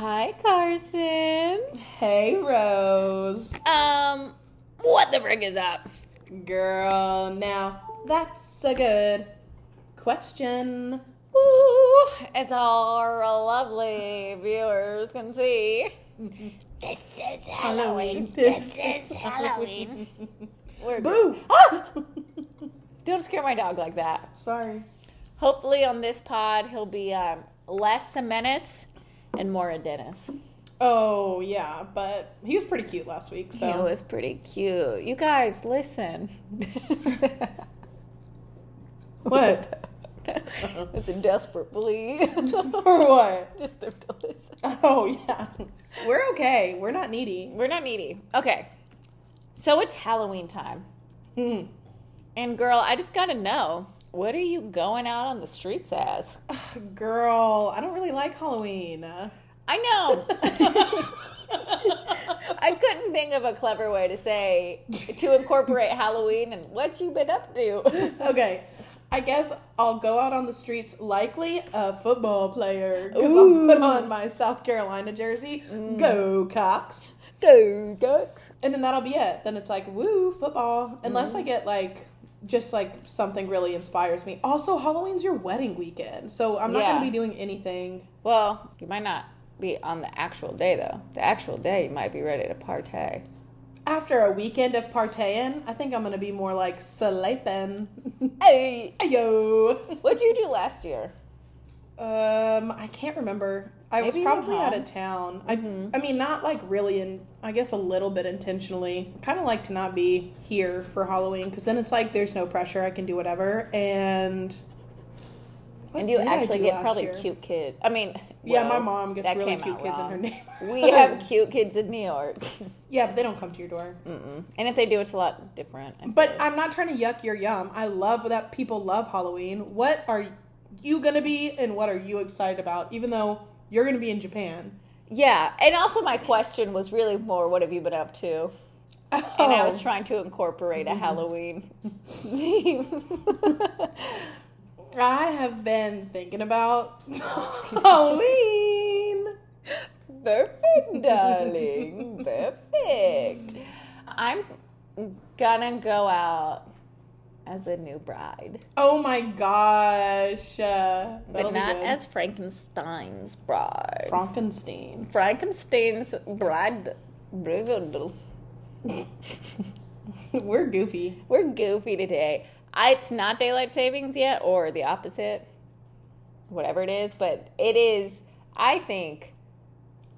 Hi, Carson. Hey, Rose. Um, what the frick is up? Girl, now that's a good question. Ooh, as our lovely viewers can see, this is Halloween. This is Halloween. We're Boo! Ah! Don't scare my dog like that. Sorry. Hopefully, on this pod, he'll be um, less a menace and more Dennis. Oh, yeah, but he was pretty cute last week, so. He was pretty cute. You guys, listen. What? it's a desperate plea. For what? Just them to listen. Oh, yeah. We're okay. We're not needy. We're not needy. Okay. So it's Halloween time. Hmm. And girl, I just gotta know, what are you going out on the streets as? Girl, I don't really like Halloween. I know. I couldn't think of a clever way to say to incorporate Halloween and what you've been up to. okay. I guess I'll go out on the streets, likely a football player, because Mm. I'll put on my South Carolina jersey. Go Cocks. Go ducks. And then that'll be it. Then it's like, woo, football. Unless Mm-hmm. I get like just like something really inspires me. Also, Halloween's your wedding weekend. So I'm not Yeah. gonna be doing anything. Well, you might not be on the actual day though. The actual day you might be ready to partay. After a weekend of partying, I think I'm gonna be more like sleeping. Hey, Yo. what'd you do last year? Um, I can't remember. I Maybe was probably out of town. Mhm. I, I mean, not like really, in I guess a little bit intentionally. Kind of like to not be here for Halloween because then it's like there's no pressure. I can do whatever. And what and you actually get probably year? cute kid. I mean, Yeah, my mom gets really cute kids in her neighborhood. We have cute kids in New York, yeah, but they don't come to your door. Mm-mm. and if they do, it's a lot different. I But feel. I'm not trying to yuck your yum. I love that people love Halloween. What are you gonna be, and what are you excited about? Even though you're gonna be in Japan. yeah, and also my question was really more, what have you been up to? And I was Oh. trying to incorporate a mm-hmm. Halloween. I have been thinking about Halloween. Perfect, darling. Perfect. I'm gonna go out as a new bride, Oh my gosh. Uh, but not as Frankenstein's bride. Frankenstein. Frankenstein's bride. We're goofy. We're goofy. goofy today. I, it's not daylight savings yet, or the opposite, whatever it is, but it is. I think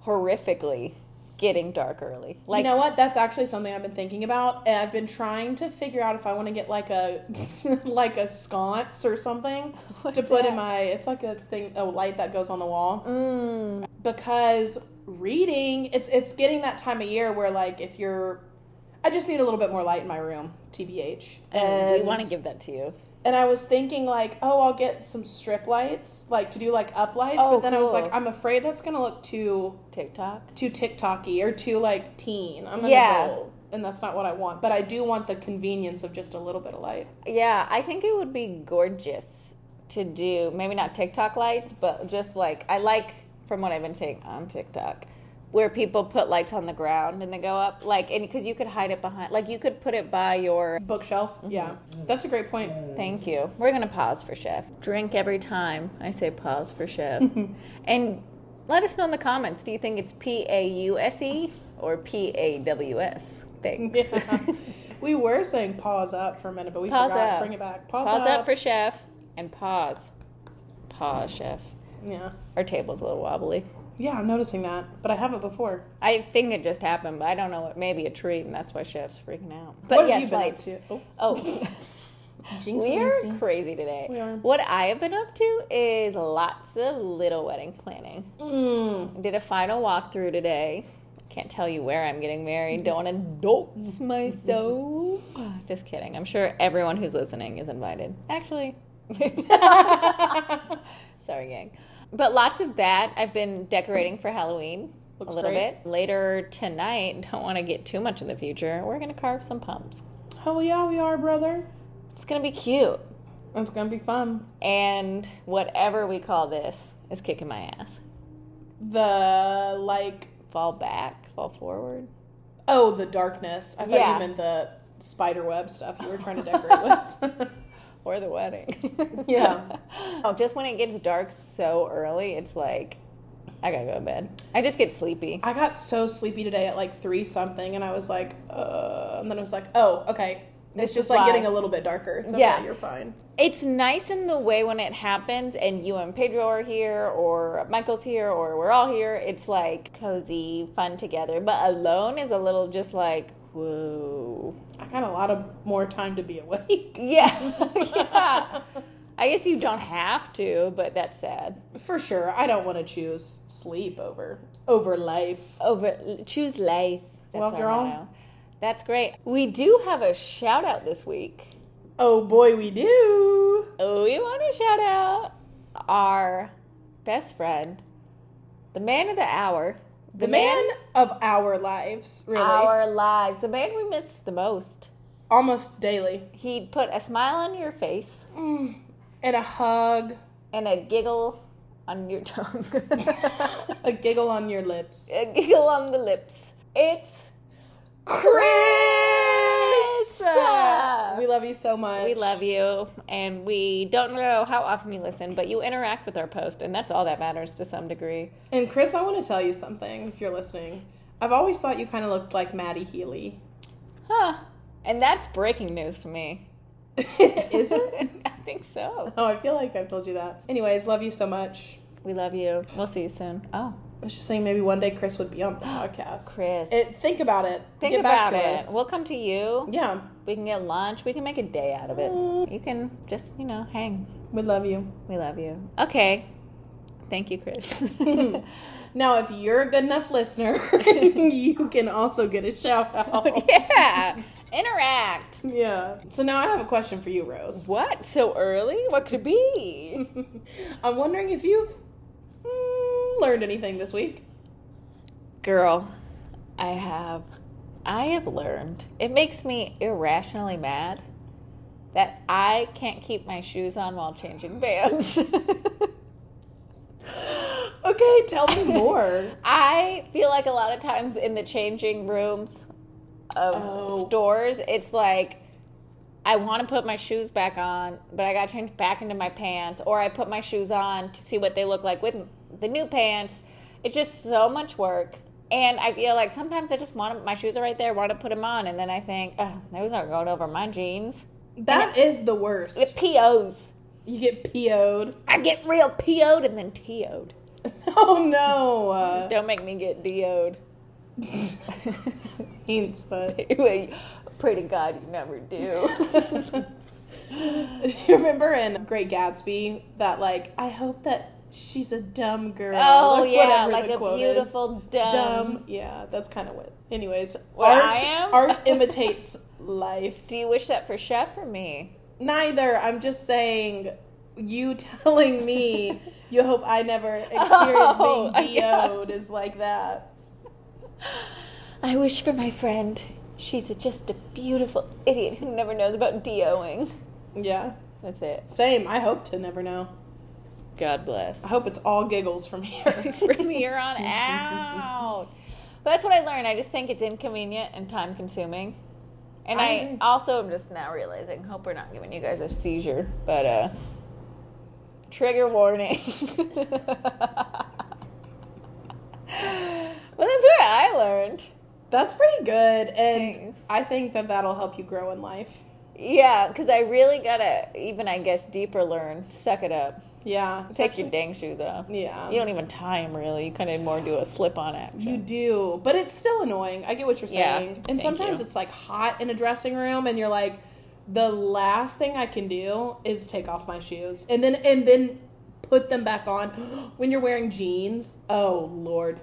horrifically getting dark early. Like you know what? That's actually something I've been thinking about. And I've been trying to figure out if I want to get like a like a sconce or something What's to put in my. It's like a thing, a light that goes on the wall. Mm, because reading it's it's getting that time of year where like if you're I just need a little bit more light in my room, TBH. and we want to give that to you. And I was thinking like, oh, I'll get some strip lights, like to do like up lights, Oh, but then I was like, I'm afraid that's gonna look too TikTok. too TikToky or too like teen. I'm an Yeah. go, and that's not what I want. But I do want the convenience of just a little bit of light. Yeah, I think it would be gorgeous to do maybe not TikTok lights, but just like I like from what I've been seeing on TikTok, where people put lights on the ground and they go up, like and because you could hide it behind, like you could put it by your. Bookshelf, Mm-hmm. yeah, that's a great point. Thank you. We're gonna pause for chef. Drink every time I say pause for chef, and let us know in the comments. Do you think it's P A U S E or P A W S? Thanks. Yeah. we were saying pause up for a minute, but we Pause forgot. up. Bring it back. Pause, Pause up. up for chef and pause. Pause, chef. yeah. Our table's a little wobbly. Yeah, I'm noticing that, but I haven't before. I think it just happened, but I don't know what. Maybe a treat, and that's why chef's freaking out. But what yes, have you been lights. up to? Oh, Oh, jinxie we are minxie. crazy today. We are. What I have been up to is lots of little wedding planning. Mm. Did a final walkthrough today. Can't tell you where I'm getting married. Don't want to dox myself. Just kidding. I'm sure everyone who's listening is invited. Actually, sorry, gang. But lots of that. I've been decorating for Halloween Looks a little great. bit. Later tonight, don't want to get too much in the future. We're going to carve some pumps. Oh yeah, we are, brother. It's going to be cute. It's gonna be fun. And whatever we call this is kicking my ass. The like Fall back, fall forward. oh, the darkness. I thought Yeah. you meant the spider web stuff you were trying to decorate with. Or the wedding. Yeah. oh, just when it gets dark so early, it's like, I gotta go to bed. I just get sleepy. I got so sleepy today at like three something, and I was like, uh, and then I was like, oh, okay. This It's just is like getting a little bit darker. It's okay, Yeah. you're fine. It's nice in the way when it happens and you and Pedro are here or Michael's here or we're all here. It's like cozy, fun together. But alone is a little just like, whoa. I got a lot of more time to be awake. Yeah. yeah. I guess you don't have to, but that's sad. For sure, I don't want to choose sleep over over life. Over choose life. That's Well, girl. motto. That's great. We do have a shout out this week. Oh boy, we do. Oh, we want to shout out our best friend, the man of the hour, The, man, of our lives, really, our lives, the man we miss the most. almost daily, He'd put a smile on your face mm. and a hug, and a giggle on your tongue, a giggle on your lips. a giggle on the lips. It's Chris, Chris! We love you so much. we love you, and we don't know how often you listen, but you interact with our post, and that's all that matters to some degree. And Chris, I want to tell you something. If you're listening, I've always thought you kind of looked like Matty Healy. Huh? And that's breaking news to me. Is it? I think so. Oh, I feel like I've told you that. Anyways, love you so much. We love you. We'll see you soon. Oh, I was just saying maybe one day Chris would be on the podcast. Chris. It, think about it. Think Get about it. us. We'll come to you. yeah, We can get lunch. We can make a day out of it. You can just, you know, hang. we love you. We love you. Okay. Thank you, Chris. Now, if you're a good enough listener, you can also get a shout out. yeah. Interact. Yeah. So now I have a question for you, Rose. What? So early? What could it be? I'm wondering if you've mm, learned anything this week. Girl, I have. I have learned. It makes me irrationally mad that I can't keep my shoes on while changing bands. Okay, tell me more. I feel like a lot of times in the changing rooms of Oh. stores, it's like I want to put my shoes back on, but I got to change back into my pants, or I put my shoes on to see what they look like with the new pants. It's just so much work. And I feel like sometimes I just want to, my shoes are right there, want to put them on, and then I think, oh, those aren't going over my jeans. That is the worst. It POs. You get PO'd. I get real PO'd and then TO'd. Oh no. Uh, Don't make me get DO'd. Thanks, but Pray to God you never do. you remember in Great Gatsby that like I hope that she's a dumb girl. Oh, yeah, like a quote is. beautiful dumb. Yeah, that's kind of what. Anyways, What art I am? art imitates life. do you wish that for Chef or me? Neither. I'm just saying. You telling me you hope I never experience Oh, being. DO'd is like that. I wish for my friend. She's a, just a beautiful idiot who never knows about DOing. Yeah. That's it. Same. I hope to never know. God bless. I hope it's all giggles from here. From here on out. But that's what I learned. I just think it's inconvenient and time consuming. And I I, also am just now realizing, hope we're not giving you guys a seizure, but uh trigger warning. well, that's what I learned. That's pretty good, and Thanks. I think that that'll help you grow in life. Yeah, because I really gotta, even I guess, deeper learn. Suck it up. Yeah, Take especially- your dang shoes off. Yeah, You don't even tie them really. You kind of more do a slip on action. You do, but it's still annoying. I get what you're Yeah, saying. and thank sometimes you. it's like hot in a dressing room, and you're like, the last thing I can do is take off my shoes, and then and then put them back on. When you're wearing jeans, oh lord,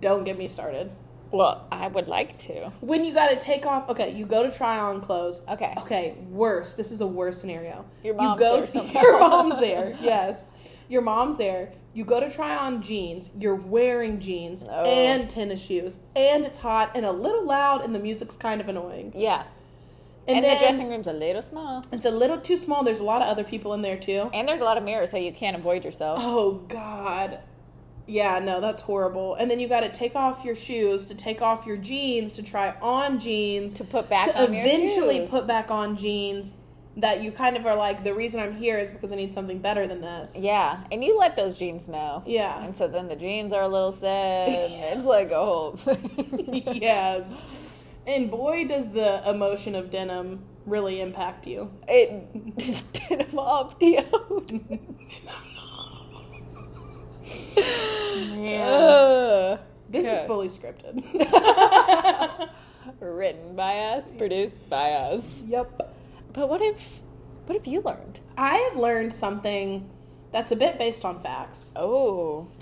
don't get me started. Well, I would like to. When you got to take off, okay, you go to try on clothes. Okay. Okay, worse. This is a worse scenario. Your you mom's go, there somehow. Your mom's there. Yes, your mom's there. You go to try on jeans. You're wearing jeans Oh. and tennis shoes, and it's hot and a little loud, and the music's kind of annoying. Yeah. And, And, then the dressing room's a little small. it's a little too small. There's a lot of other people in there too. And there's a lot of mirrors, so you can't avoid yourself. Oh God, Yeah, no, that's horrible. And then you got to take off your shoes, to take off your jeans, to try on jeans, To put back to eventually put back on jeans that you kind of are like, the reason I'm here is because I need something better than this. Yeah, and you let those jeans know. Yeah. And so then the jeans are a little sad. It's like a whole thing. yes. And boy, does the emotion of denim really impact you. it him off, Dio. Man. This is fully scripted. Written by us, produced by us. yep. But what if, what have you learned? I have learned something that's a bit based on facts. Oh,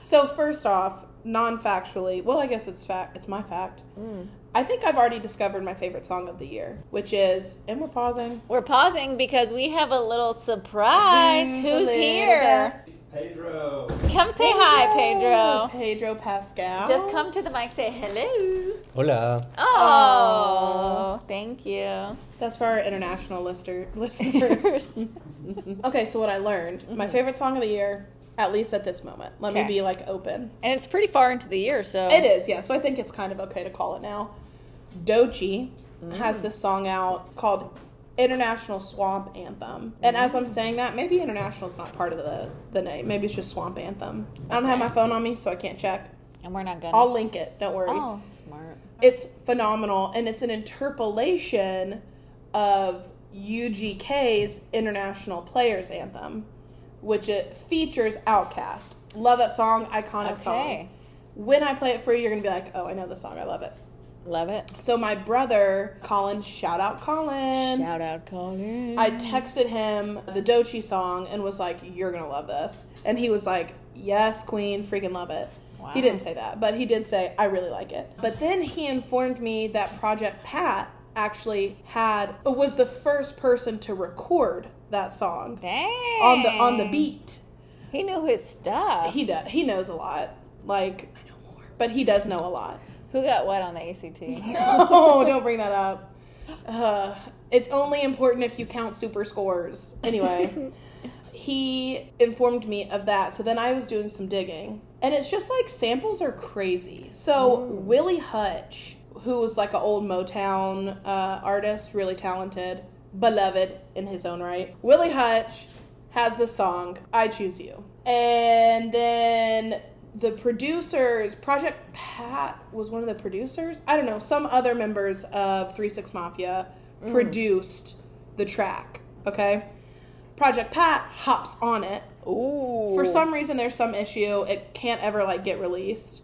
so first off, non-factually, well, I guess it's fact. It's my fact. Hmm. I think I've already discovered my favorite song of the year, which is, and we're pausing. we're pausing because we have a little surprise. Who's the here? little guest. Pedro. Come say hi, Pedro. Pedro Pascal. Just come to the mic, say hello. Hola. Oh, thank you. That's for our international lister, listeners. okay, so what I learned, my mm-hmm. favorite song of the year, at least at this moment. Let me be like open. And it's pretty far into the year, so It is, yeah. So I think it's kind of okay to call it now. Doechii has mm. this song out called International Swamp Anthem. And as I'm saying that, maybe International is not part of the, the name. Maybe it's just Swamp Anthem. I don't have my phone on me, so I can't check. and we're not gonna. I'll link it. Don't worry. oh, smart. It's phenomenal, and it's an interpolation of UGK's International Players Anthem, which it features Outkast. Love that song, iconic song. When I play it for you, you're gonna be like, "Oh, I know the song. I love it." Love it. So my brother, Colin, shout out Colin. Shout out, Colin. I texted him the Doechii song and was like, "You're gonna love this," and he was like, "Yes, Queen, freaking love it." Wow. He didn't say that, but he did say, "I really like it." But then he informed me that Project Pat actually had was the first person to record that song Dang. on the on the beat. He knew his stuff. He does. He knows a lot. Like I know more, but he does know a lot. Who got what on the ACT? No, don't bring that up. Uh, it's only important if you count super scores. Anyway, he informed me of that. So then I was doing some digging. And it's just like samples are crazy. So Willie Hutch, who was like an old Motown uh, artist, really talented, beloved in his own right. Willie Hutch has the song "I Choose You," and then the producers, Project Pat was one of the producers. I don't know. Some other members of Three Six Mafia mm. produced the track. Okay, Project Pat hops on it Ooh. for some reason there's some issue it can't ever like get released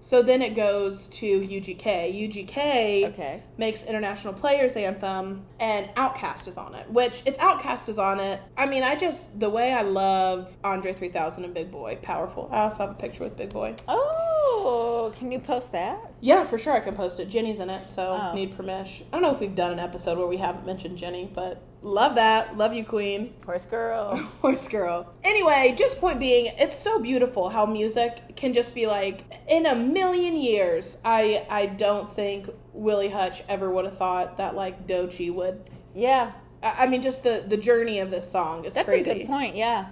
so then it goes to ugk ugk Okay. makes international players anthem and Outkast is on it which if Outkast is on it i mean i just the way i love andre 3000 and Big Boi powerful. I also have a picture with Big Boi. Oh, can you post that? yeah for sure i can post it jenny's in it so Oh. need permission i don't know if we've done an episode where we haven't mentioned jenny but love that love you queen Horse girl. Horse girl. Anyway, just point being, it's so beautiful how music can just be like in a million years. I I don't think Willie Hutch ever would have thought that like Doechii would. Yeah, I I mean, just the the journey of this song is that's crazy. a good point. Yeah.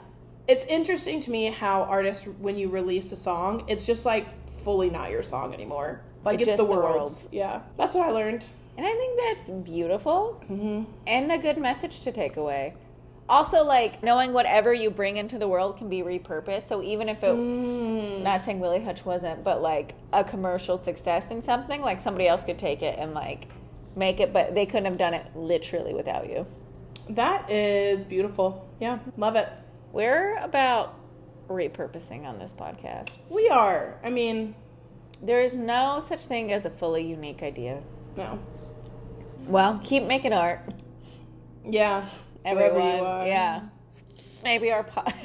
It's interesting to me how artists, when you release a song, it's just like fully not your song anymore. Like It's it's, the the world's. Yeah, that's what I learned. And I think that's beautiful hmm and a good message to take away. Also, like knowing whatever you bring into the world can be repurposed. So even if it, Mm. not saying Willie Hutch wasn't, but like a commercial success in something, like somebody else could take it and like make it, but they couldn't have done it literally without you. That is beautiful. Yeah, love it. We're about repurposing on this podcast. We are. I mean, There is no such thing as a fully unique idea. no. Well, keep making art, Yeah. everyone. Yeah. Maybe our pod.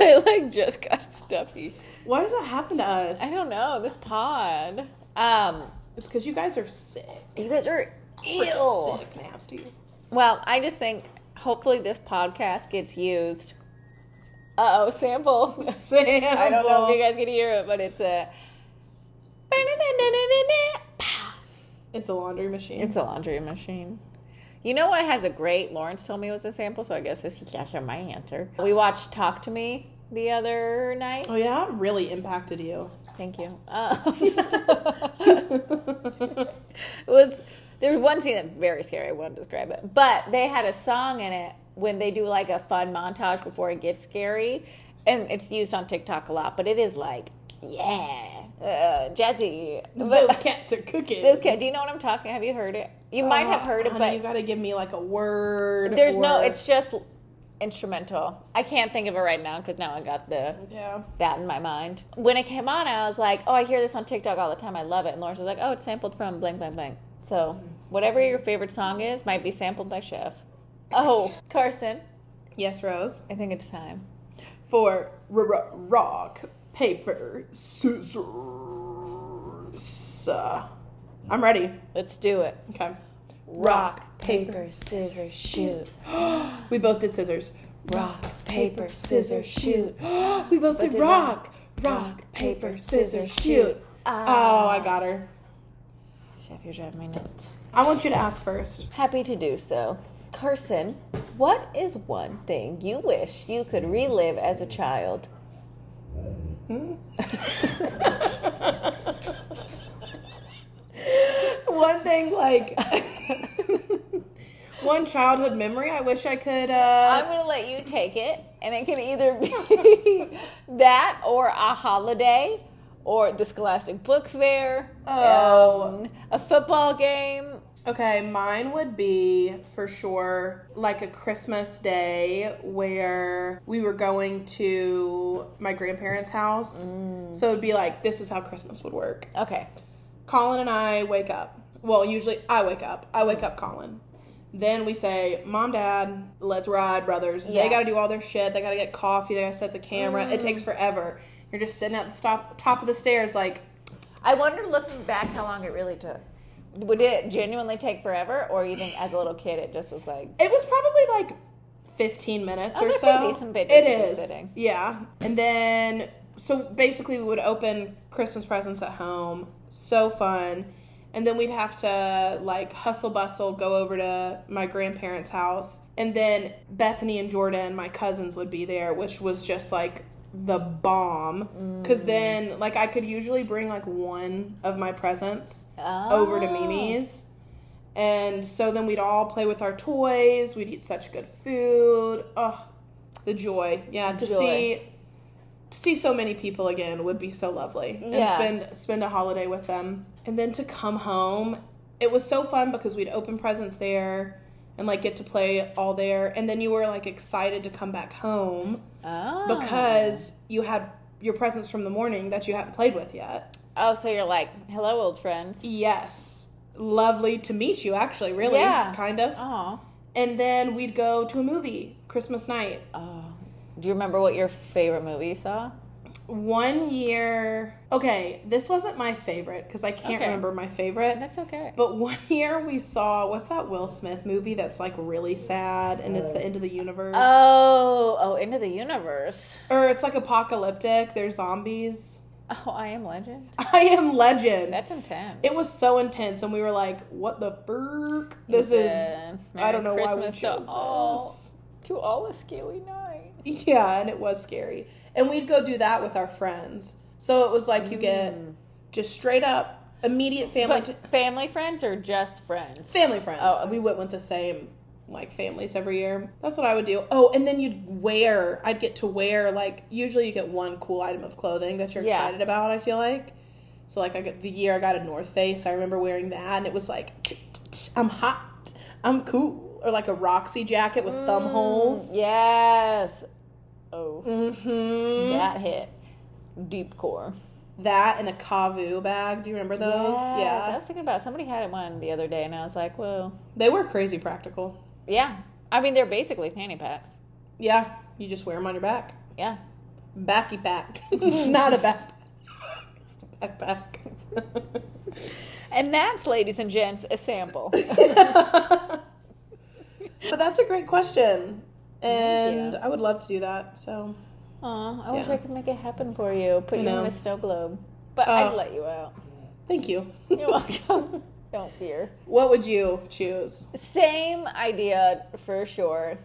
I like just got stuffy. Why does that happen to us? I don't know this pod. Um, It's because you guys are sick. you guys are ill. Sick, nasty. Well, I just think hopefully this podcast gets used. Uh oh, sample. Sample. I don't know if you guys can hear it, but it's a. It's the laundry machine. It's a laundry machine. You know what has a great? Lawrence told me it was a sample, so I guess this is just my answer. We watched Talk to Me the other night. Oh yeah, really impacted you. Thank you. Um, it was there was one scene that's very scary. I won't describe it, but they had a song in it when they do like a fun montage before it gets scary, and it's used on TikTok a lot. But it is like, yeah, uh, jazzy. Those But cats are cooking. okay, do you know what I'm talking? Have you heard it? You might have Uh, heard it, honey, you but gotta give me like a word. there's no. It's just instrumental. I can't think of it right now because now I got the yeah. that in my mind. When it came on, I was like, oh, I hear this on TikTok all the time. I love it. And Lawrence was like, oh, it's sampled from blank, blank, blank. So whatever your favorite song is might be sampled by Chef. Oh, Carson, Yes, Rose. I think it's time. For r- r- rock, paper, scissors. Uh, I'm ready. Let's do it. Okay. Rock, paper, scissors, shoot. We both did scissors. Rock, paper, scissors, shoot. we both did did rock, rock, rock, paper, scissors, shoot. Oh, I got her. Chef, you're driving me nuts. I want you to ask first. Happy to do so. Carson, what is one thing you wish you could relive as a child? one thing, like one childhood memory. I wish I could. uh I'm gonna let you take it, and it can either be that or a holiday, or the Scholastic Book Fair, Oh. a football game. Okay, mine would be for sure like a Christmas day where we were going to my grandparents' house. Mm. So it'd be like, this is how Christmas would work. Okay, Colin and I wake up. Well, usually I wake up. I wake up Colin. Then we say, Mom, Dad, let's ride, brothers. Yeah. They got to do all their shit. They got to get coffee. They got to set the camera. It takes mm. forever. You're just sitting at the stop, top of the stairs, like, I wonder, looking back, how long it really took. Would it genuinely take forever, or you think as a little kid it just was like, It was probably like 15 minutes Oh, or so. a decent bit It is. sitting. Yeah. And then, so basically, we would open Christmas presents at home. So fun. And then we'd have to like hustle bustle, go over to my grandparents' house. And then Bethany and Jordan, my cousins, would be there, which was just like the bomb. Because Mm. then, like, I could usually bring like one of my presents over to Oh. Mimi's. And so then we'd all play with our toys. We'd eat such good food. Oh, the joy. Yeah, to Joy. see to see so many people again would be so lovely. And Yeah. spend spend a holiday with them. And then to come home, it was so fun because we'd open presents there and like get to play all there. And then you were like excited to come back home Oh. because you had your presents from the morning that you hadn't played with yet. Oh, so you're like, hello, old friends. Yes. Lovely to meet you, actually, really. Yeah. Kind of. Oh. And then we'd go to a movie Christmas night. Oh. Do you remember what your favorite movie you saw? One year. Okay, this wasn't my favorite because I can't Okay. remember my favorite. That's okay. But one year we saw, what's that Will Smith movie that's like really sad and it's the uh, end of the universe? Oh, oh, into the universe. or it's like apocalyptic. There's zombies. Oh, I am legend. I am legend. That's intense. it was so intense, and we were like, "What the frick? This is." Then, I don't know why we Christmas chose to all. this. To all a scary night. Yeah, and it was scary. And we'd go do that with our friends. So it was like you get just straight up immediate family Mm. Family friends or just friends? family friends. Oh. We went with the same like families every year. That's what I would do. Oh, and then you'd wear I'd get to wear like usually you get one cool item of clothing that you're Yeah. excited about, I feel like. So like I got the year I got a North Face, I remember wearing that and it was like "T- t- t- I'm hot. I'm cool. Or like a Roxy jacket with thumb holes. Mm, Yes. Oh, Mhm. that hit deep core. That and a Kavu bag. Do you remember those? Yes. I was thinking about somebody had one the other day, and I was like, well, They were crazy practical. yeah. I mean, they're basically panty packs. Yeah. You just wear them on your back. Yeah. Backy pack. Not a backpack. It's a backpack. And that's, ladies and gents, a sample. but that's a great question. Mm-hmm. And Yeah. I would love to do that. So Aw, I wish Yeah. I could make it happen for you. Put you know. in a snow globe. But Oh. I'd let you out. thank you. You're welcome. Don't fear. What would you choose? Same idea for sure.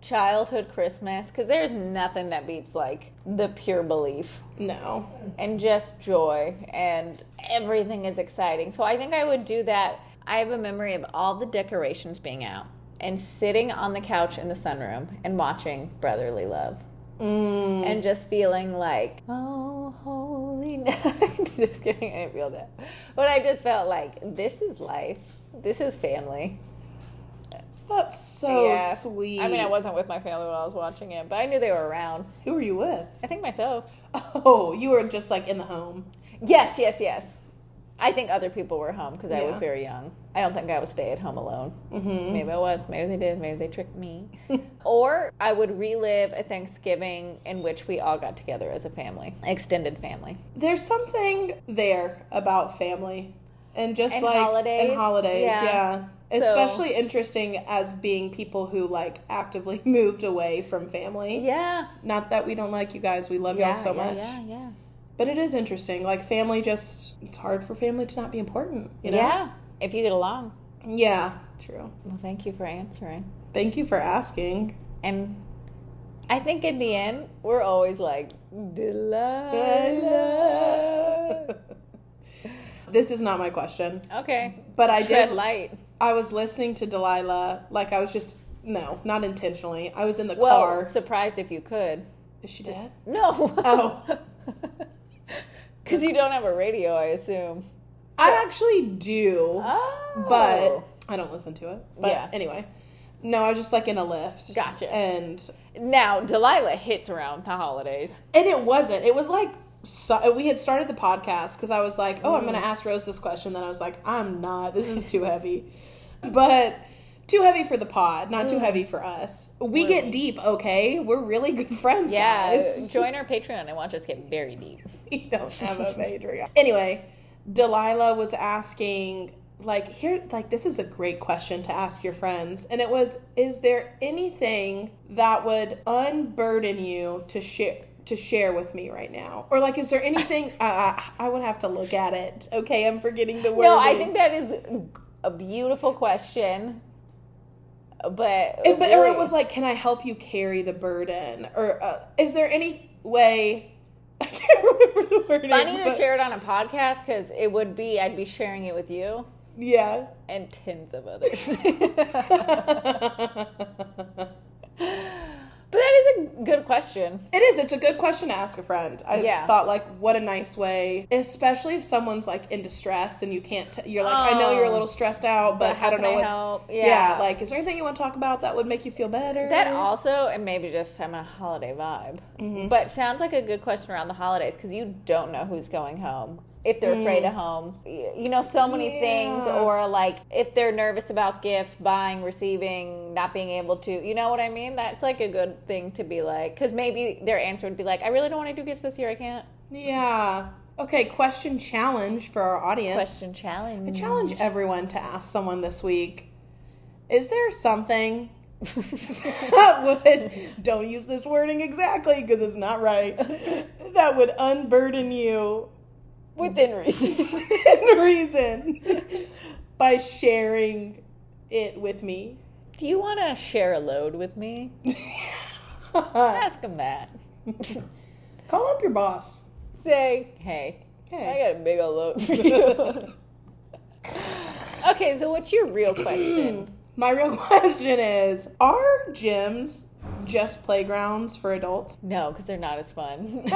Childhood Christmas, because there's nothing that beats like the pure belief No. and just joy, and everything is exciting. So I think I would do that. I have a memory of all the decorations being out and sitting on the couch in the sunroom and watching Brotherly Love. Mm. and just feeling like, oh, holy night. just kidding, I didn't feel that. But I just felt like, this is life. This is family. That's so Yeah. sweet. I mean, I wasn't with my family while I was watching it, but I knew they were around. Who were you with? I think myself. Oh, you were just like in the home. Yes, yes, yes. I think other people were home because I was very young. I don't think I would stay at home alone. Mm-hmm. Maybe I was. Maybe they did. Maybe they tricked me. or I would relive a Thanksgiving in which we all got together as a family, extended family. There's something there about family and just And like holidays. and holidays, Yeah. yeah. So- Especially interesting as being people who like actively moved away from family. Yeah. Not that we don't like you guys, we love Yeah, y'all so yeah, much. Yeah, yeah. But it is interesting. Like family just it's hard for family to not be important, you know? Yeah. If you get along. Yeah, true. Well, thank you for answering. Thank you for asking. And I think in the end, we're always like, Delilah. this is not my question, Okay. but I Tread did. light. I was listening to Delilah, like I was just no, not intentionally. I was in the Well, car. surprised if you could. Is she dead? No. Oh. Because you don't have a radio, I assume. I actually do, Oh. but I don't listen to it. But Yeah. anyway, no, I was just like in a lift. Gotcha. And Now, Delilah hits around the holidays. and it wasn't. It was like so, we had started the podcast because I was like, oh, I'm Mm. going to ask Rose this question. Then I was like, I'm not. This is too heavy. But too heavy for the pod, not Mm. too heavy for us. We get deep, okay? We're really good friends, Yeah. guys. Join our Patreon and watch us get very deep. we don't have a Patreon. anyway, Delilah was asking, like, here, like, this is a great question to ask your friends. And it was, is there anything that would unburden you to share? To share with me right now, or like, is there anything? uh, I would have to look at it. Okay, I'm forgetting the word. No, I think that is a beautiful question. But, It, but or it was like, can I help you carry the burden? Or uh, is there any way? I can't remember the word. funny to share it on a podcast because it would be I'd be sharing it with you Yeah. and tens of others. but that is a good question. It is. It's a good question to ask a friend. I Yeah. thought like, what a nice way, especially if someone's like in distress and you can't. T- you're like, I know you're a Oh. little stressed out, but, But I don't know I what's. help? Yeah. Yeah. Like, is there anything you want to talk about that would make you feel better? That also, and maybe just I'm a holiday vibe, Mm-hmm. but sounds like a good question around the holidays because you don't know who's going home. If they're afraid of home, you know, so many things, Mm. Or like if they're nervous about gifts, buying, receiving, not being able to, you know what I mean? That's like a good thing to be like, because maybe their answer would be like, I really don't want to do gifts this year, I can't. Yeah. Okay. Question challenge for our audience. Question challenge. I challenge everyone to ask someone this week. Is there something that would don't use this wording exactly because it's not right that would unburden you within reason. within reason by sharing it with me. do you want to share a load with me? Ask them that. Call up your boss. Say, hey, Hey. I got a big old load for you. okay, so what's your real question? My real question is Are gyms just playgrounds for adults? no, because they're not as fun.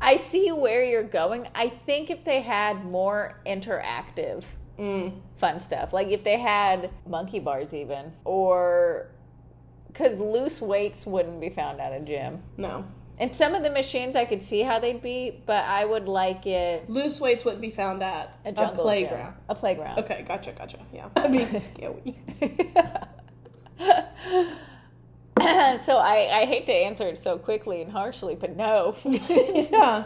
I see where you're going. I think if they had more interactive Mm. fun stuff, like if they had monkey bars, even, or because loose weights wouldn't be found at a gym. No. And some of the machines I could see how they'd be, but I would like it Loose weights wouldn't be found at a a, playground. gym. A playground. Okay, gotcha, gotcha. Yeah. That'd be scary. so I, I hate to answer it so quickly and harshly, but no. yeah.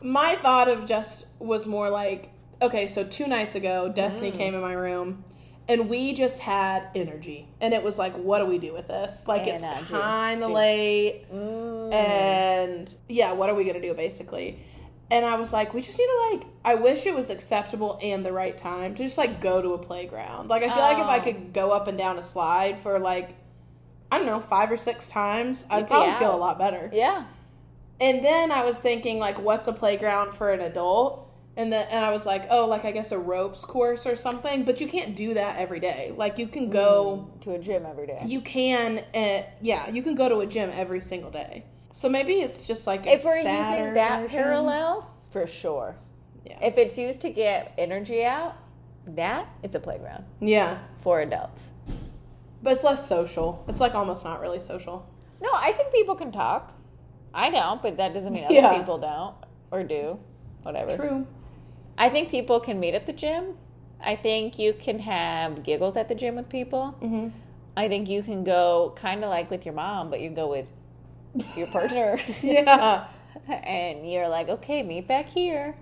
My thought of just was more like, okay, so two nights ago, Destiny Mm. came in my room and we just had energy. And it was like, what do we do with this? Like, it's kind of late. Mm. And yeah, what are we going to do basically? And I was like, we just need to like. I wish it was acceptable and the right time to just like go to a playground. Like I feel like if I Oh. could go up and down a slide for like, I don't know, five or six times, I'd probably feel a lot better. Yeah. And then I was thinking like, what's a playground for an adult? And then and I was like, oh, like I guess a ropes course or something. But you can't do that every day. Like you can go. to a gym every day. You can, uh, yeah, you can go to a gym every single day. So maybe it's just like a if we're using that version. parallel, for sure. Yeah. If it's used to get energy out, that is a playground yeah, for adults. But it's less social. It's like almost not really social. No, I think people can talk. I don't, but that doesn't mean other Yeah. people don't or do. Whatever. True. I think people can meet at the gym. I think you can have giggles at the gym with people. hmm I think you can go kind of like with your mom, but you go with your partner. Yeah. and you're like, okay, meet back here.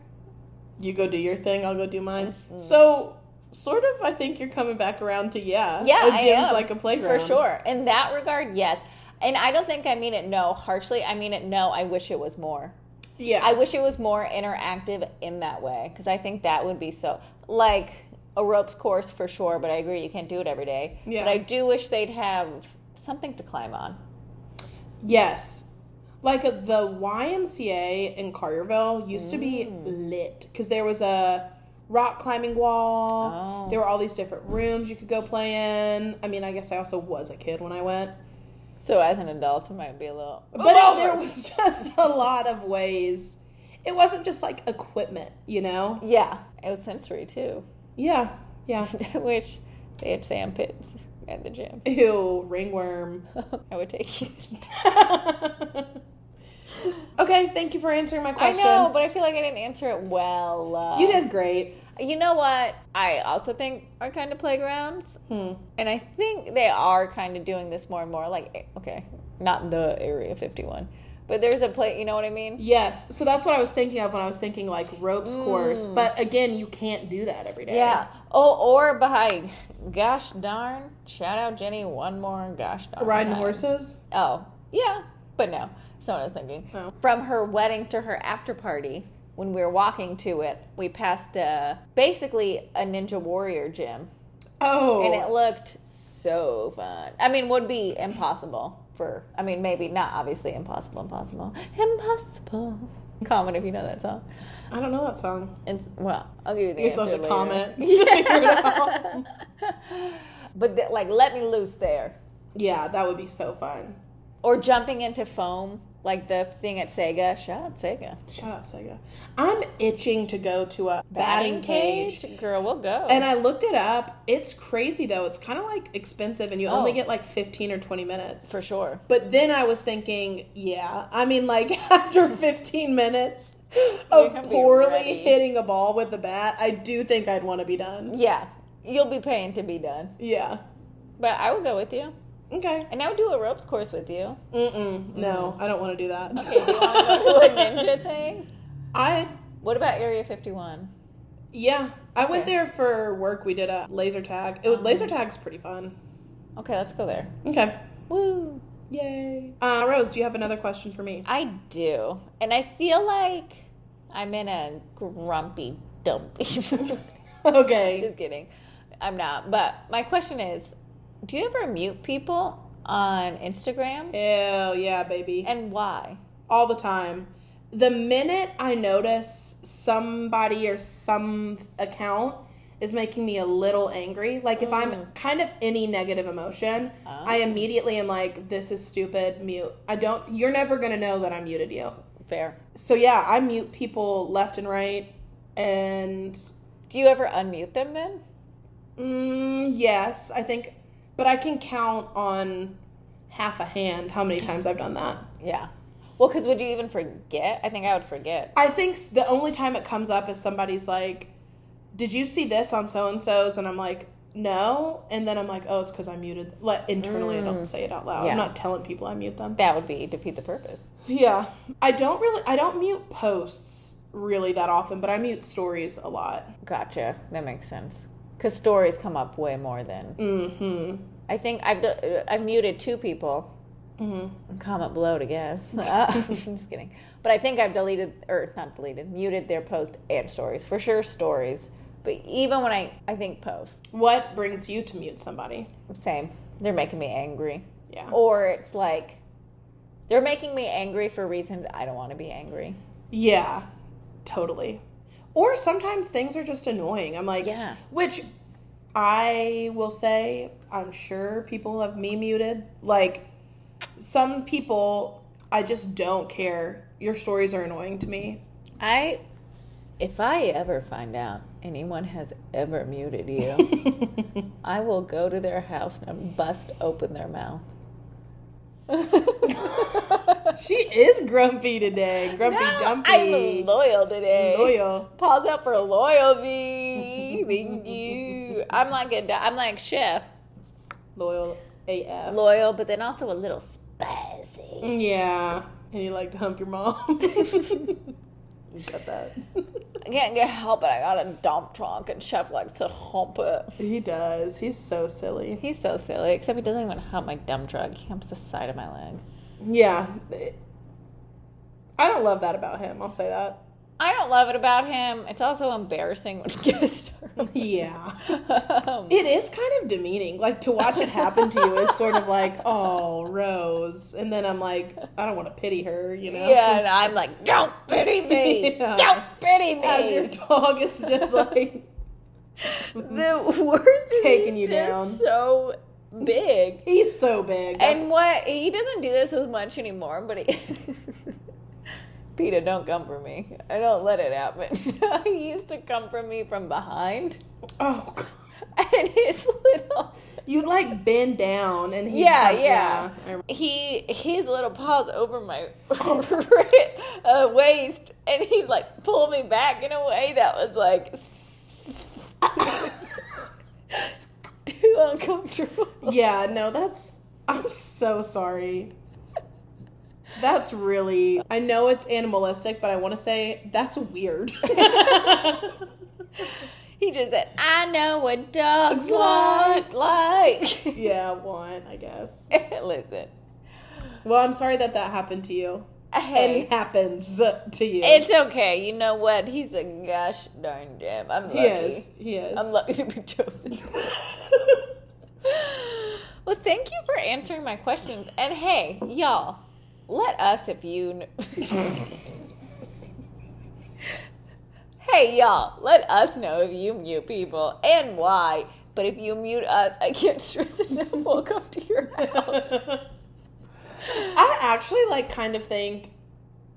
You go do your thing. I'll go do mine. Mm-hmm. So, sort of, I think you're coming back around to yeah. Yeah, a I gym's am. like a playground For sure. In that regard, yes. And I don't think I mean it no harshly. I mean it no, I wish it was more. Yeah. I wish it was more interactive in that way because I think that would be so like a ropes course for sure, but I agree you can't do it every day. Yeah. But I do wish they'd have something to climb on. Yes. Like uh, the YMCA in Carterville used to be Mm. lit because there was a rock climbing wall. Oh. There were all these different rooms you could go play in. I mean, I guess I also was a kid when I went. So as an adult, it might be a little. But uh, there was just a lot of ways. It wasn't just like equipment, you know? yeah, it was sensory too, Yeah. Yeah. which they had sand pits at the gym. Ew, ringworm. I would take it. okay, thank you for answering my question. I know, but I feel like I didn't answer it well. Uh, you did great. You know what? I also think are kind of playgrounds, Hmm. and I think they are kind of doing this more and more. Like, eh, okay, not the Area 51, but there's a play. You know what I mean? Yes, so that's what I was thinking of when I was thinking like ropes course. But again, you can't do that every day. Mm. Yeah. Oh, or behind. Gosh darn! Shout out Jenny one more. Gosh darn. Riding time. horses. Oh, yeah, but no, that's not what I was thinking. No. From her wedding to her after party, when we were walking to it, we passed uh, basically a Ninja Warrior gym. Oh, and it looked so fun. I mean, would be impossible for. I mean, maybe not obviously impossible, impossible, impossible. Comment if you know that song. I don't know that song. It's well, I'll give you the You answer still have to later. comment to figure but like, let me loose there, Yeah, that would be so fun. or jumping into foam, like the thing at Sega. Shout out Sega. Shout out Sega. I'm itching to go to a batting, cage. girl. We'll go. And I looked it up. It's crazy though. It's kind of like expensive, and you only Oh. get like 15 or 20 minutes. for sure. But then I was thinking, yeah, I mean, like after 15 minutes of poorly hitting a ball with the bat, I do think I'd want to be done. Yeah, you'll be paying to be done. Yeah. But I will go with you, Okay. and I would do a ropes course with you. Mm-mm. No, I don't want to do that. Okay, do you want to to a ninja thing? I, What about Area 51? yeah, I went there for work. We did a laser tag. It was, laser tag's pretty fun. Okay, let's go there. Okay. Woo! Yay. Uh, Rose, do you have another question for me? I do. And I feel like I'm in a grumpy, dumpy okay. Just kidding. I'm not. But my question is do you ever mute people on Instagram? Hell yeah, baby. And why? all the time. The minute I notice somebody or some account is making me a little angry, like if I'm kind of any negative emotion, I immediately am like, this is stupid, mute. I don't, you're never gonna know that I muted you. Fair. So yeah, I mute people left and right. And Do you ever unmute them then? mm, yes, I think, but I can count on half a hand how many times I've done that. Yeah. Well, because would you even forget? I think I would forget. I think the only time it comes up is somebody's like, "Did you see this on so and so's?" And I'm like, "No," and then I'm like, "Oh, it's because I muted." Let internally, I don't say it out loud. Mm. Yeah. I'm not telling people I mute them. That would be defeat the purpose. Yeah, I don't really, I don't mute posts really that often, but I mute stories a lot. Gotcha. That makes sense. Because stories come up way more than Hmm. I think I've I've muted two people, Mm-hmm. Comment below to guess. Uh, I'm just kidding. But I think I've deleted, or not deleted, muted their post and stories. For sure, stories. But even when I, I think post, What brings you to mute somebody? same. They're making me angry. Yeah. Or it's like, they're making me angry for reasons I don't want to be angry. Yeah, totally. Or sometimes things are just annoying. I'm like, Yeah. Which I will say, I'm sure people have me muted. Like, some people, I just don't care. Your stories are annoying to me. I, if I ever find out anyone has ever muted you, I will go to their house and bust open their mouth. she is grumpy today. Grumpy No, dumpy. I'm loyal today. Loyal. Pause up for loyalty. Thank you. I'm like a, I'm like chef, Loyal AF. loyal, but then also a little spicy. yeah. And you like to hump your mom. you got that. I can't get help it. I got a dump trunk, and chef likes to hump it. He does. He's so silly. He's so silly. Except he doesn't even hump my dump truck. He humps the side of my leg. Yeah. I don't love that about him. I'll say that. I don't love it about him. It's also embarrassing when he gets started. Yeah. Um, It is kind of demeaning. Like to watch it happen to you is sort of like, oh, Rose. And then I'm like, I don't want to pity her, you know? yeah, and I'm like, don't pity me. Yeah. Don't pity me. As your dog is just like, the worst Taking you down. So big. he's so big. That's- And what he doesn't do this as much anymore, but he Peter, don't come for me. I don't let it happen. he used to come for me from behind. oh, God. And his little You'd like bend down and he Yeah, yeah. I remember. he his little paws over my uh, waist and he'd like pull me back in a way that was like too uncomfortable. Yeah, no, that's. I'm so sorry. That's really. I know it's animalistic, but I want to say that's weird. He just said, "I know what dogs want like." yeah, one, I guess. Listen, Well, I'm sorry that that happened to you. Hey, And happens to you. it's okay. You know what? He's a gosh darn gem. I'm lucky. he is. He is. I'm lucky to be chosen. well, thank you for answering my questions. And hey, y'all, let us if you. Kn- hey, y'all, let us know if you mute people and why. But if you mute us, I can't stress enough. We'll come to your house. I actually like kind of think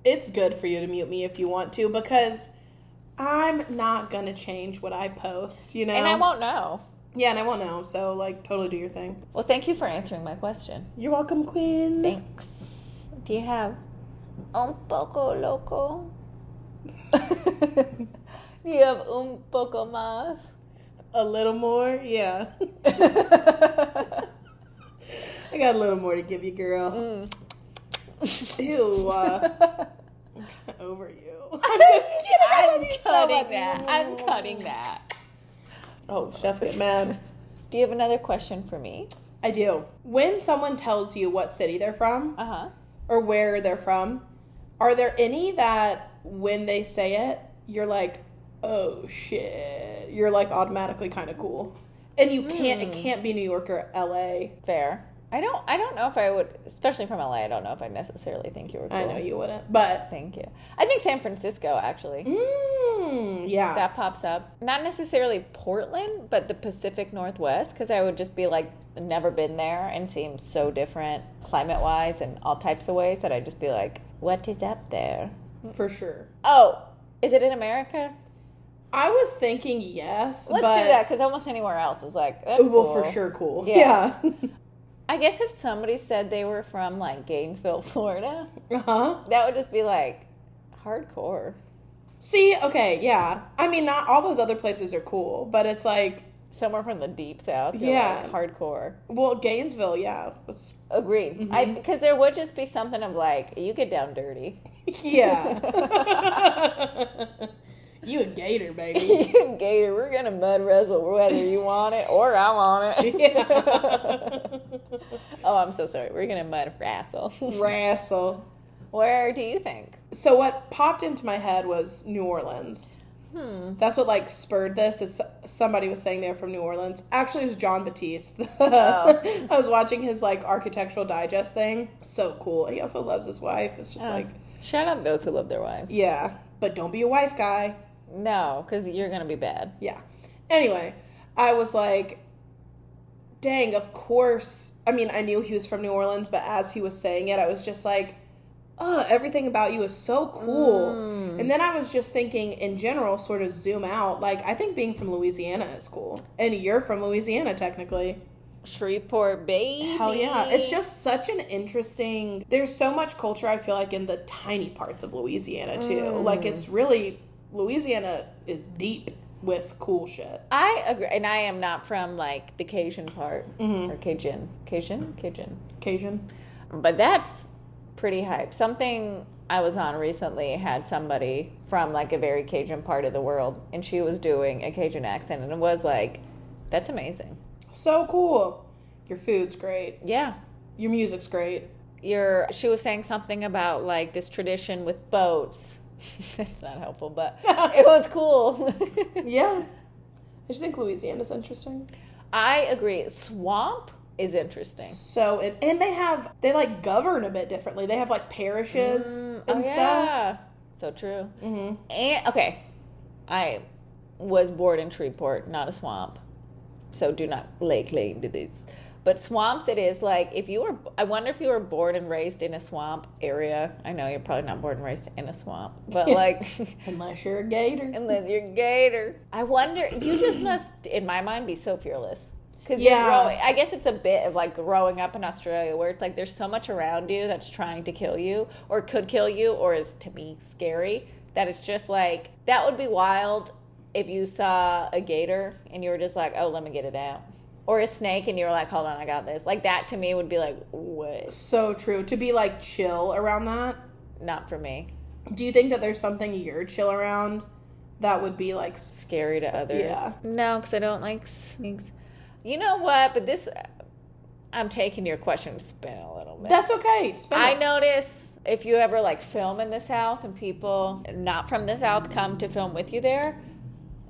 it's good for you to mute me if you want to because I'm not gonna change what I post, you know. And I won't know. Yeah, and I won't know. So like, totally do your thing. Well, thank you for answering my question. You're welcome, Quinn. Thanks. Do you have un poco loco? Do you have un poco más? A little more, yeah. I got a little more to give you, girl. Mm. Ew. Uh, I'm over you. I'm just kidding. I'm you so cutting that. I'm cutting that. Oh, chef, get mad. Do you have another question for me? I do. When someone tells you what city they're from Uh huh. or where they're from, are there any that when they say it, you're like, oh shit, you're like automatically kind of cool, and you can't. It can't be New York or L.A. Fair. I don't. I don't know if I would, especially from LA. I don't know if I necessarily think you were. Cool. I know you wouldn't, but Thank you. I think San Francisco actually. mm, yeah, That pops up. Not necessarily Portland, but the Pacific Northwest, because I would just be like, never been there and seems so different climate wise and all types of ways that I'd just be like, what is up there? for sure. Oh, is it in America? I was thinking yes, Let's do that because almost anywhere else is like, that's well, cool. for sure, cool. Yeah. Yeah. I guess if somebody said they were from like Gainesville, Florida, uh huh. that would just be like hardcore. See, okay, yeah. I mean, not all those other places are cool, but it's like, Somewhere from the deep south, Yeah. like hardcore. well, Gainesville, yeah, it's, Agreed. I Mm-hmm. because there would just be something of like you get down dirty. yeah. you a gator, baby. you a Gator, we're gonna mud wrestle whether you want it or I want it. Yeah. oh, I'm so sorry. We're gonna mud wrestle. Wrestle. Where do you think? So what popped into my head was New Orleans. Hmm. That's what like spurred this. Is somebody was saying they're from New Orleans. Actually, it was Jon Batiste. Oh. I was watching his like architectural digest thing. So cool. He also loves his wife. It's just Oh. like Shout out those who love their wives. yeah, but don't be a wife guy. No, because you're gonna be bad. Yeah. Anyway, I was like, dang, of course. I mean, I knew he was from New Orleans, but as he was saying it, I was just like, oh, everything about you is so cool. Mm. And then I was just thinking, in general, sort of zoom out. Like, I think being from Louisiana is cool. And you're from Louisiana, technically. Shreveport, baby. Hell yeah. It's just such an interesting. There's so much culture, I feel like, in the tiny parts of Louisiana, too. Mm. Like, it's really. Louisiana is deep with cool shit. I agree, and I am not from like the Cajun part Mhm. or Cajun, Cajun, Cajun. Cajun. But that's pretty hype. Something I was on recently had somebody from like a very Cajun part of the world, and she was doing a Cajun accent, and it was like, that's amazing. So cool. Your food's great. Yeah. Your music's great. You're, she was saying something about like this tradition with boats. That's not helpful, but it was cool. Yeah. I just think Louisiana's interesting. I agree. Swamp is interesting. So and, and they have they like govern a bit differently. They have like parishes Mm, and oh, stuff. yeah. So true. Mm-hmm. And okay, I was born in Shreveport, not a swamp, so do not lay claim to this. But swamps, it is like if you were. I wonder if you were born and raised in a swamp area. I know you're probably not born and raised in a swamp, but like. Unless you're a gator. Unless you're a gator. I wonder, you just must, in my mind, be so fearless. Because Yeah. you're growing, I guess it's a bit of like growing up in Australia where it's like there's so much around you that's trying to kill you or could kill you or is to me scary that it's just like, that would be wild if you saw a gator and you were just like, oh, let me get it out. Or a snake and you were like, hold on, I got this. Like that to me would be like, what? So true. To be like chill around that. Not for me. Do you think that there's something you're chill around that would be like scary to others. Yeah. No, because I don't like snakes. You know what? But this, I'm taking your question to spin a little bit. That's okay. Spin I it. notice if you ever like film in the South and people not from the South come to film with you there,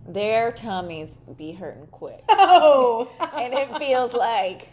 their tummies be hurting quick. Oh. and it feels like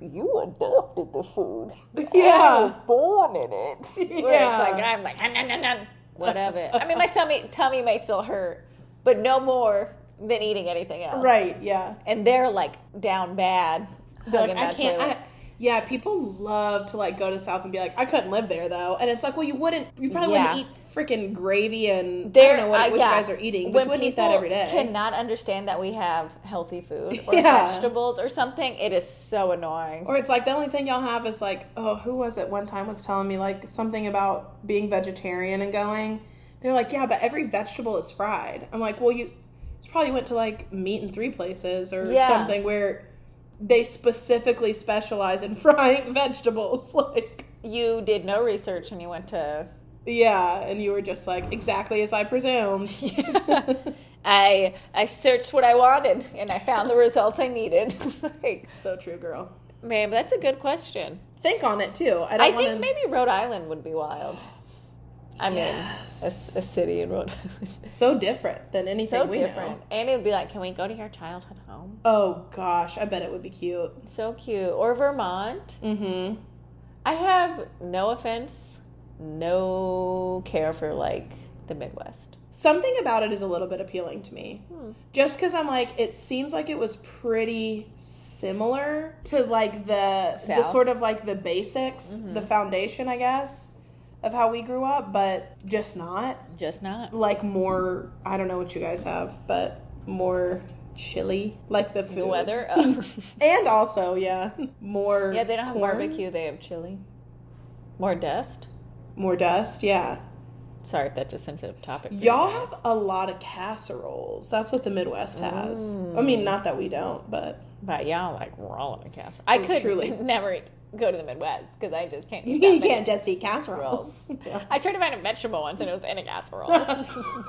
you adopted the food. Yeah, I was born in it. Where Yeah. it's like I'm like "Nom, nom, nom, nom," whatever. I mean, my tummy tummy may still hurt, but no more than eating anything else. Right. Yeah. And they're like down bad. Like I can't. I, yeah, people love to like go to south and be like, I couldn't live there though, and it's like, well, you wouldn't. You probably Yeah. wouldn't eat freaking gravy and I don't know what, uh, what yeah. you guys are eating, but When you wouldn't eat that every day. Cannot understand that we have healthy food or Yeah. vegetables or something. It is so annoying. Or it's like the only thing y'all have is like, oh, who was it one time was telling me like something about being vegetarian and going. They're like, yeah, but every vegetable is fried. I'm like, well, you, you probably went to like meat in three places or Yeah. something where they specifically specialize in frying vegetables. Like, You did no research and you went to yeah, and you were just like exactly as I presumed. I I searched what I wanted and I found the results I needed. like, so true, girl. man, that's a good question. Think on it too. I I, don't think want to. maybe Rhode Island would be wild. I mean, a, a, city in Rhode Island. so different than anything so we different. know. And it would be like, can we go to your childhood home? Oh gosh, I bet it would be cute. So cute. Or Vermont. Mm-hmm. I have no offense, no care for like the Midwest. Something about it is a little bit appealing to me. Hmm. Just because I'm like, it seems like it was pretty similar to like the the South. Mm-hmm. sort of like the basics, the foundation, I guess, of how we grew up, but just not Just not. like more. I don't know what you guys have, but more chilly, like the food. The weather. Oh. and also yeah, more. yeah, they don't have barbecue. They have chili. More dust. more dust. Yeah, Sorry if that's a sensitive topic. y'all have a lot of casseroles. That's what the Midwest has. I Mm. mean, not that we don't, but. But y'all like rolling a casserole. I Oh, could truly. never go to the Midwest because I just can't. eat You can't just eat casseroles. Yeah. I tried to find a vegetable once and it was in a casserole.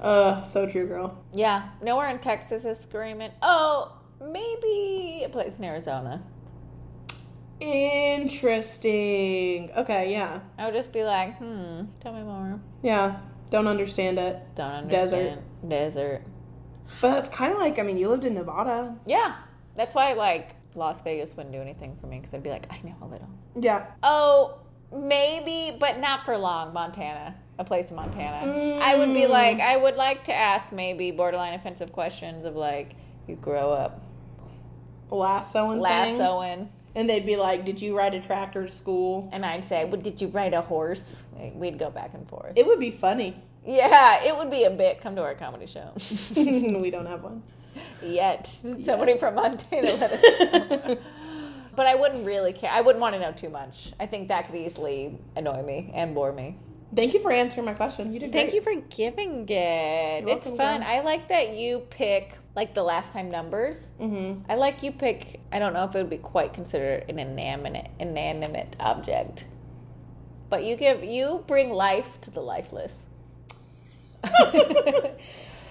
Uh, so true, girl. yeah, nowhere in Texas is screaming. Oh, maybe a place in Arizona. Interesting. Okay, yeah. I would just be like, hmm, tell me more. Yeah. Don't understand it. Don't Desert. Desert. But that's kind of like, I mean, you lived in Nevada. Yeah. That's why, like, Las Vegas wouldn't do anything for me because I'd be like, I know a little. Yeah. Oh, maybe, but not for long. Montana, a place in Montana. I would be mm. like, I would like to ask maybe borderline offensive questions of like, you grow up Lassoing things. lassoing, And they'd be like, Did you ride a tractor to school? and I'd say, well, did you ride a horse? We'd go back and forth. It would be funny. yeah, it would be a bit. Come to our comedy show. we don't have one. Yet, somebody from Montana let us know. But I wouldn't really care. I wouldn't want to know too much. I think that could easily annoy me and bore me. Thank you for answering my question. You did Thank great. you for giving it. You're it's welcome, fun. girl. I like that you pick like the last time numbers. Mm-hmm. I like you pick. I don't know if it would be quite considered an inanimate inanimate object, but you give you bring life to the lifeless.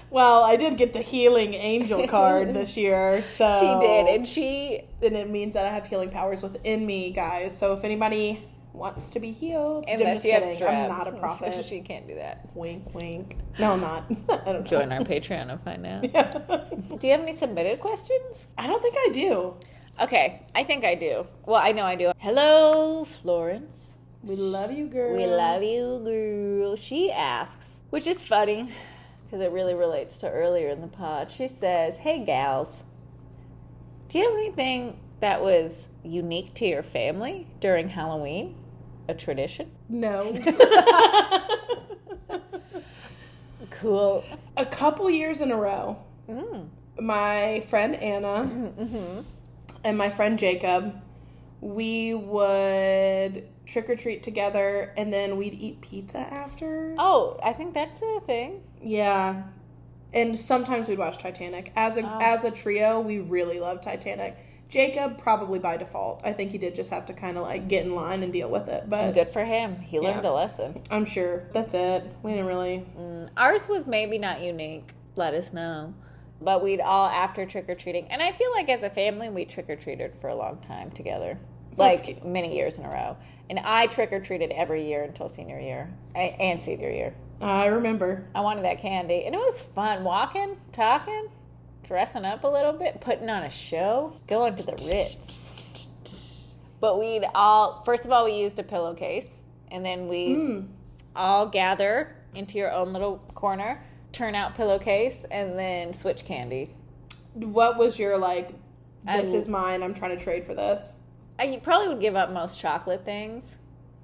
Well, I did get the healing angel card this year, so She did, and she and it means that I have healing powers within me, guys. So if anybody wants to be healed, I'm unless just you have strep, I'm not a prophet. she can't do that. wink, wink. No, I'm not. I don't know. Join our Patreon and find out. Yeah. Do you have any submitted questions? I don't think I do. Okay, I think I do. Well, I know I do. Hello, Florence. We love you, girl. We love you, girl. She asks, which is funny because it really relates to earlier in the pod. She says, Hey, gals, do you have anything that was unique to your family during Halloween? A tradition? No. Cool. a couple years in a row, Mm. my friend Anna hmm and my friend Jacob, we would trick or treat together and then we'd eat pizza after. Oh, I think that's a thing. Yeah. And sometimes we'd watch Titanic. As a Oh. as a trio, we really love Titanic. Jacob probably by default. I think he did just have to kind of like get in line and deal with it, but Good for him. He learned Yeah. a lesson. I'm sure that's it. We didn't really. Mm, ours was maybe not unique. Let us know. But we'd all after trick or treating, and I feel like as a family we trick or treated for a long time together, like many years in a row. And I trick or treated every year until senior year and senior year. I remember. I wanted that candy, and it was fun walking, talking, dressing up a little bit, putting on a show, going to the Ritz. But we'd all first of all we used a pillowcase, and then we Mm. all gather into your own little corner, turn out pillowcase, and then switch candy. What was your like? I This l- is mine. I'm trying to trade for this. I probably would give up most chocolate things.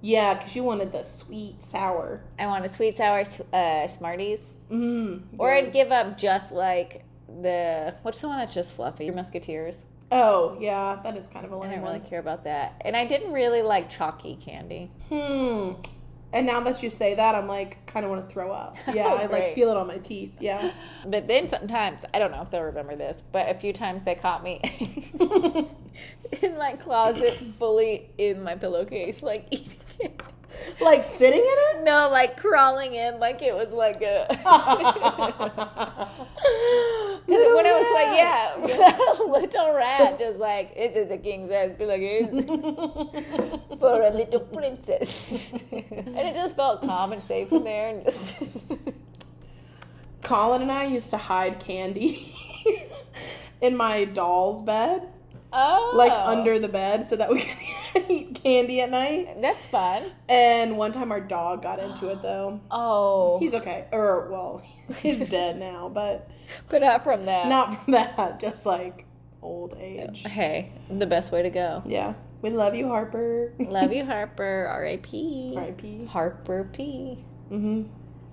Yeah, because you wanted the sweet sour. I wanted sweet sour uh, Smarties, Mm. or I'd give up just like the what's the one that's just fluffy? Your Musketeers. Oh yeah, that is kind of a lame I didn't really care about that, and I didn't really like chalky candy. Hmm. And now that you say that, I'm like kind of want to throw up. Oh, yeah, I like Right. feel it on my teeth. Yeah. But then sometimes I don't know if they'll remember this, but a few times they caught me in my closet, fully in my pillowcase, like eating it. like sitting in it. No, like crawling in, like it was like a. Little when I was like, rat. yeah, little rat, just like this is a king's ass pillowcase eh? for a little princess, and it just felt calm and safe in there, and just. Colin and I used to hide candy in my doll's bed, Oh, like under the bed, so that we could eat candy at night. That's fun. And one time our dog got into it though. Oh, He's okay. Or well, he's dead now, but but not from that. not from that, just like old age. Hey, the best way to go. Yeah. We love you, Harper. Love you, Harper. R.I.P. R.I.P. Harper P. Mm-hmm.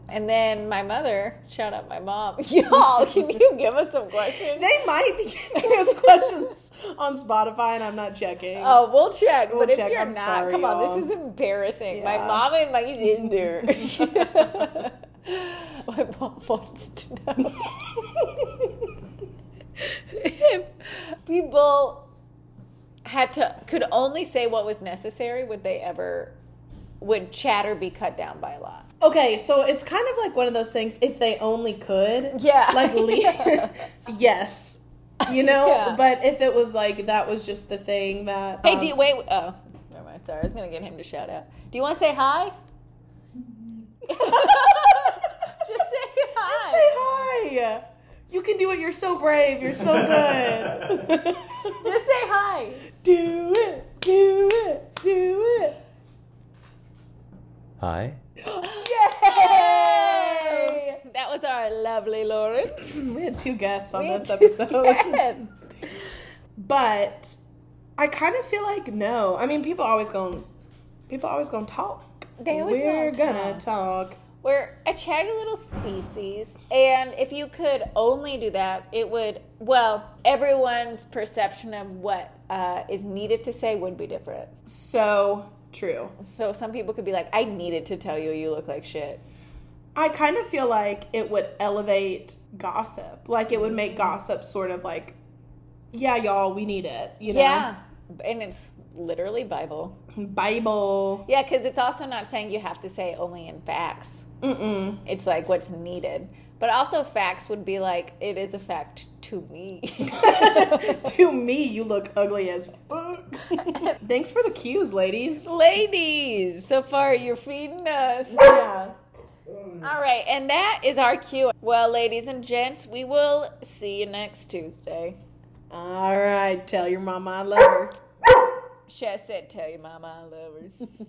And then my mother, shout out my mom. Y'all, can you give us some questions? They might be giving us questions on Spotify, and I'm not checking. Oh, we'll check. We'll but if you're I'm not, sorry, come on, y'all. this is embarrassing. My Yeah. mom and my sister. my mom wants to know if people had to could only say what was necessary. Would they ever? Would chatter be cut down by a lot? Okay, so it's kind of like one of those things. If they only could, Yeah. like le- Yeah. yes, You know? Yeah. But if it was like that was just the thing that Hey, um, do you wait? Oh, never mind. Sorry, I was gonna get him to shout out. Do you want to say hi? Just say hi. say hi. You can do it. You're so brave. You're so good. Just say hi. do it. Do it. Do it. Hi. Yay! That was our lovely Lawrence. We had two guests on We this did. episode. but I kind of feel like no. I mean, people always going people always going to talk. They always We're gonna gonna talk. We're a chatty little species, and if you could only do that, it would, well, everyone's perception of what uh, is needed to say would be different. So true. So some people could be like, I needed to tell you you look like shit. I kind of feel like it would elevate gossip. Like it would make gossip sort of like, yeah, y'all, we need it. You know, Yeah. And it's literally Bible. Bible. Yeah, because it's also not saying you have to say only in facts. Mm-mm. It's like what's needed. But also, facts would be like, it is a fact to me. to me, you look ugly as fuck. Thanks for the cues, ladies. Ladies, so far you're feeding us. Yeah. Mm. All right, and that is our cue. Well, ladies and gents, we will see you next Tuesday. All right. Tell your mama I love her. Chess said, Tell your mama I love her.